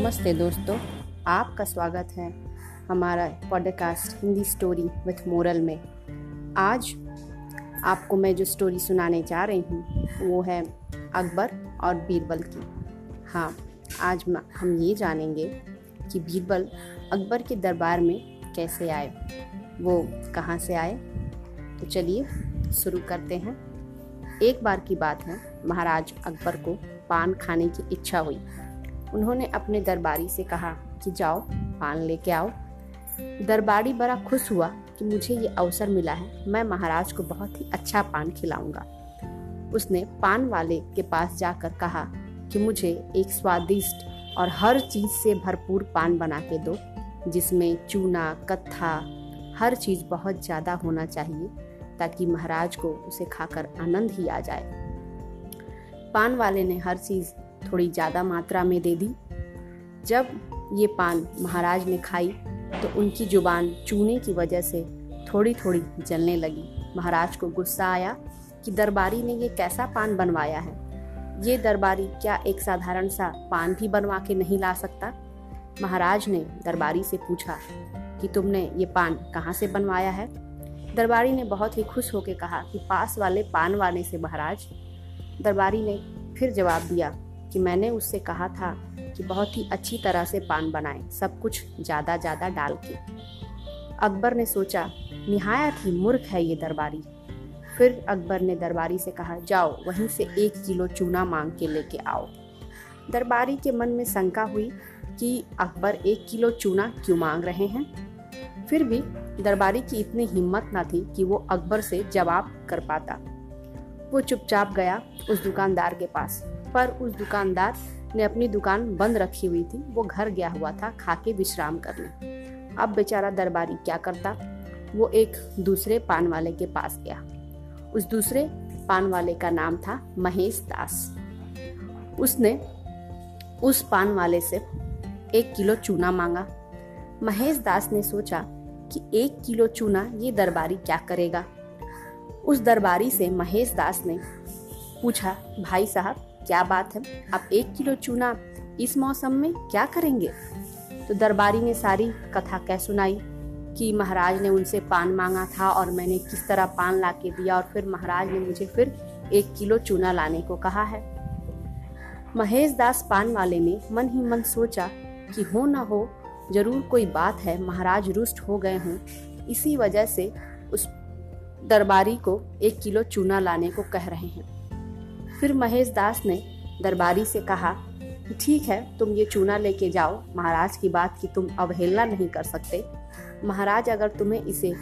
नमस्ते दोस्तों, आपका स्वागत है हमारा podcast Hindi story with moral में। आज आपको मैं जो स्टोरी सुनाने जा रही हूँ, वो है अकबर और बीरबल की। हाँ आज हम ये जानेंगे कि बीरबल अकबर के दरबार में कैसे आए। वो कहाँ से आए? तो चलिए शुरू करते हैं। एक बार की बात है, महाराज अकबर को पान खाने की इच्छा हुई। उन्होंने अपने दरबारी से कहा कि जाओ, पान लेके आओ। दरबारी बड़ा खुश हुआ कि मुझे ये अवसर मिला है। मैं महाराज को बहुत ही अच्छा पान खिलाऊँगा। उसने पान वाले के पास जाकर कहा कि मुझे एक स्वादिष्ट और हर चीज़ से भरपूर पान बना के दो, जिसमें चूना, कत्था, हर चीज़ बहुत ज़्यादा होना चाहिए, ताकि महाराज को उसे खाकर आनंद ही आ जाए। पान वाले ने हर चीज़ थोड़ी ज़्यादा मात्रा में दे दी। जब ये पान महाराज ने खाई तो उनकी ज़ुबान चूने की वजह से थोड़ी थोड़ी जलने लगी। महाराज को गुस्सा आया कि दरबारी ने ये कैसा पान बनवाया है। ये दरबारी क्या एक साधारण सा पान भी बनवा के नहीं ला सकता? महाराज ने दरबारी से पूछा कि तुमने ये पान कहाँ से बनवाया है? दरबारी ने बहुत ही खुश होकर कहा कि पास वाले पान वाले से, महाराज। दरबारी ने फिर जवाब दिया कि मैंने उससे कहा था कि बहुत ही अच्छी तरह से पान बनाए, सब कुछ ज़्यादा ज़्यादा डाल के। अकबर ने सोचा, निहायत ही मूर्ख है ये दरबारी। फिर अकबर ने दरबारी से कहा, जाओ, वहीं से एक किलो चूना मांग के लेके आओ। दरबारी के मन में शंका हुई कि अकबर एक किलो चूना क्यों मांग रहे हैं? फिर भी दरबारी की इतनी हिम्मत ना थी कि वो अकबर से जवाब कर पाता। वो चुपचाप गया उस दुकानदार के पास। पर उस दुकानदार ने अपनी दुकान बंद रखी हुई थी। वो घर गया हुआ था खा के विश्राम करने। अब बेचारा दरबारी क्या करता? वो एक दूसरे पान वाले के पास गया। उस दूसरे पान वाले का नाम था महेश दास। उसने उस पान वाले से एक किलो चूना मांगा। महेश दास ने सोचा कि एक किलो चूना ये दरबारी क्या करेगा? उस दरबारी से महेश दास ने पूछा, भाई साहब क्या बात है? आप एक किलो चूना इस मौसम में क्या करेंगे? तो दरबारी ने सारी कथा कह सुनाई कि महाराज ने उनसे पान मांगा था और मैंने किस तरह पान ला के दिया और फिर महाराज ने मुझे फिर एक किलो चूना लाने को कहा है। महेश दास पान वाले ने मन ही मन सोचा कि हो ना हो, ज़रूर कोई बात है, महाराज रुष्ट हो गए हों। इसी वजह से उस दरबारी को एक किलो चूना लाने को कह रहे हैं। फिर महेश दास ने दरबारी से कहा कि ठीक है, तुम ये चूना लेके जाओ। महाराज की बात की तुम अवहेलना नहीं कर सकते। महाराज अगर तुम्हें इसे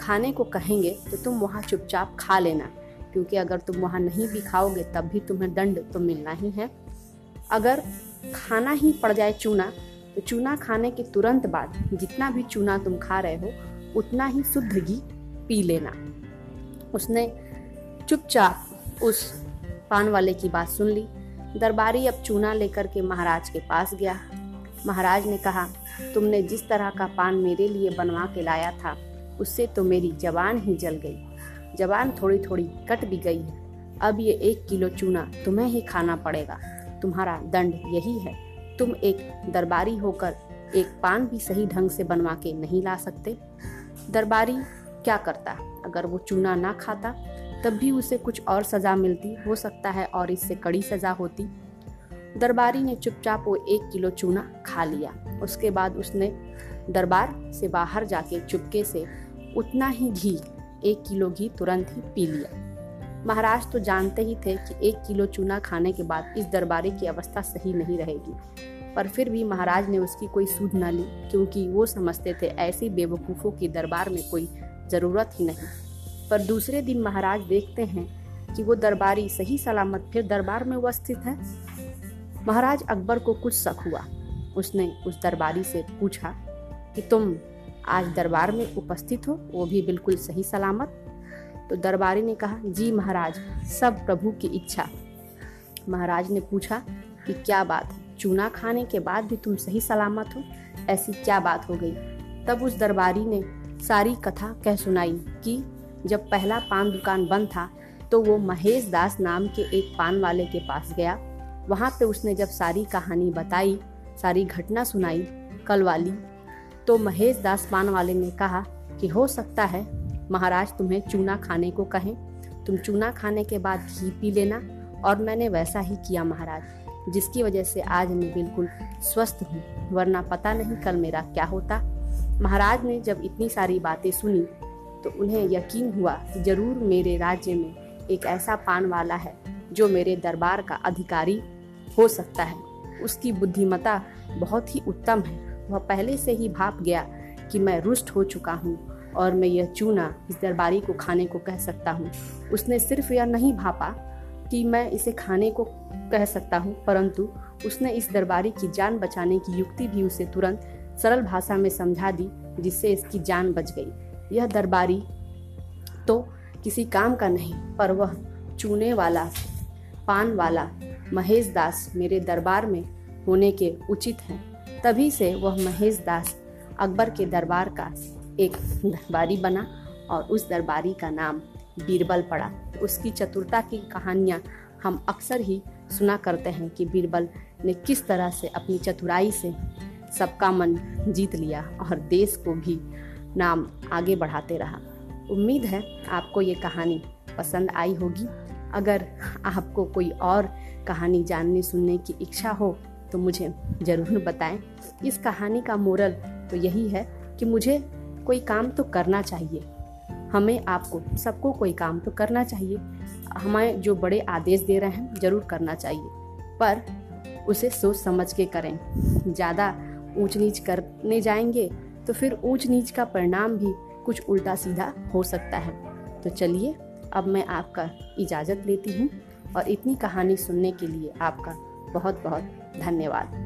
खाने को कहेंगे तो तुम वहाँ चुपचाप खा लेना। क्योंकि अगर तुम वहाँ नहीं भी खाओगे, तब भी तुम्हें दंड तो मिलना ही है। अगर खाना ही पड़ जाए चूना तो चूना खाने के तुरंत बाद जितना भी चूना तुम खा रहे हो, उतना ही शुद्ध घी पी लेना। उसने चुपचाप उस पान वाले की बात सुन ली। दरबारी अब चूना लेकर के महाराज के पास गया। महाराज ने कहा, तुमने जिस तरह का पान मेरे लिए बनवा के लाया था, उससे तो मेरी जबान ही जल गई। जबान थोड़ी थोड़ी कट भी गई है। अब ये एक किलो चूना तुम्हें ही खाना पड़ेगा। तुम्हारा दंड यही है। तुम एक दरबारी होकर एक पान भी सही ढंग से बनवा के नहीं ला सकते। दरबारी क्या करता? अगर वो चूना ना खाता तब भी उसे कुछ और सज़ा मिलती। हो सकता है और इससे कड़ी सज़ा होती। दरबारी ने चुपचाप वो एक किलो चूना खा लिया। उसके बाद उसने दरबार से बाहर जाके चुपके से उतना ही घी, एक किलो घी तुरंत ही पी लिया। महाराज तो जानते ही थे कि एक किलो चूना खाने के बाद इस दरबारी की अवस्था सही नहीं रहेगी। पर फिर भी महाराज ने उसकी कोई सूद न ली, क्योंकि वो समझते थे ऐसी बेवकूफ़ों की दरबार में कोई ज़रूरत ही नहीं। पर दूसरे दिन महाराज देखते हैं कि वो दरबारी सही सलामत, फिर दरबार में उपस्थित है। महाराज अकबर को कुछ शक हुआ। उसने उस दरबारी से पूछा कि तुम आज दरबार में उपस्थित हो, वो भी बिल्कुल सही सलामत? तो दरबारी ने कहा, जी महाराज, सब प्रभु की इच्छा। महाराज ने पूछा कि क्या बात है चूना खाने के बाद भी तुम सही सलामत हो? ऐसी क्या बात हो गई? तब उस दरबारी ने सारी कथा कह सुनाई कि जब पहला पान दुकान बंद था तो वो महेश दास नाम के एक पान वाले के पास गया। वहाँ पे उसने जब सारी कहानी बताई, सारी घटना सुनाई कल वाली तो महेश दास पान वाले ने कहा कि हो सकता है, महाराज तुम्हें चूना खाने को कहें। तुम चूना खाने के बाद घी पी लेना, और मैंने वैसा ही किया महाराज, जिसकी वजह से आज मैं बिल्कुल स्वस्थ हूँ, वरना पता नहीं कल मेरा क्या होता। महाराज ने जब इतनी सारी बातें सुनी तो उन्हें यकीन हुआ कि ज़रूर मेरे राज्य में एक ऐसा पान वाला है जो मेरे दरबार का अधिकारी हो सकता है। उसकी बुद्धिमता बहुत ही उत्तम है। वह पहले से ही भाप गया कि मैं रुष्ट हो चुका हूँ और मैं यह चूना इस दरबारी को खाने को कह सकता हूँ। उसने सिर्फ़ यह नहीं भापा कि मैं इसे खाने को कह सकता हूँ, परंतु उसने इस दरबारी की जान बचाने की युक्ति भी उसे तुरंत सरल भाषा में समझा दी, जिससे इसकी जान बच गई। यह दरबारी तो किसी काम का नहीं, पर वह चूने वाला, पान वाला महेश दास मेरे दरबार में होने के उचित हैं। तभी से वह महेश दास अकबर के दरबार का एक दरबारी बना और उस दरबारी का नाम बीरबल पड़ा। उसकी चतुरता की कहानियाँ हम अक्सर ही सुना करते हैं कि बीरबल ने किस तरह से अपनी चतुराई से सबका मन जीत लिया और देश को भी नाम आगे बढ़ाते रहा। उम्मीद है आपको ये कहानी पसंद आई होगी। अगर आपको कोई और कहानी जानने सुनने की इच्छा हो तो मुझे ज़रूर बताएँ। इस कहानी का मोरल तो यही है कि मुझे कोई काम तो करना चाहिए। हमें आपको, सबको कोई काम तो करना चाहिए। हमें जो बड़े आदेश दे रहे हैं, ज़रूर करना चाहिए। पर उसे सोच समझ के करें। ज़्यादा ऊंच नीच करने जाएँगे तो फिर ऊंच नीच का परिणाम भी कुछ उल्टा सीधा हो सकता है। तो चलिए, अब मैं आपका इजाज़त लेती हूँ और इतनी कहानी सुनने के लिए आपका बहुत बहुत धन्यवाद।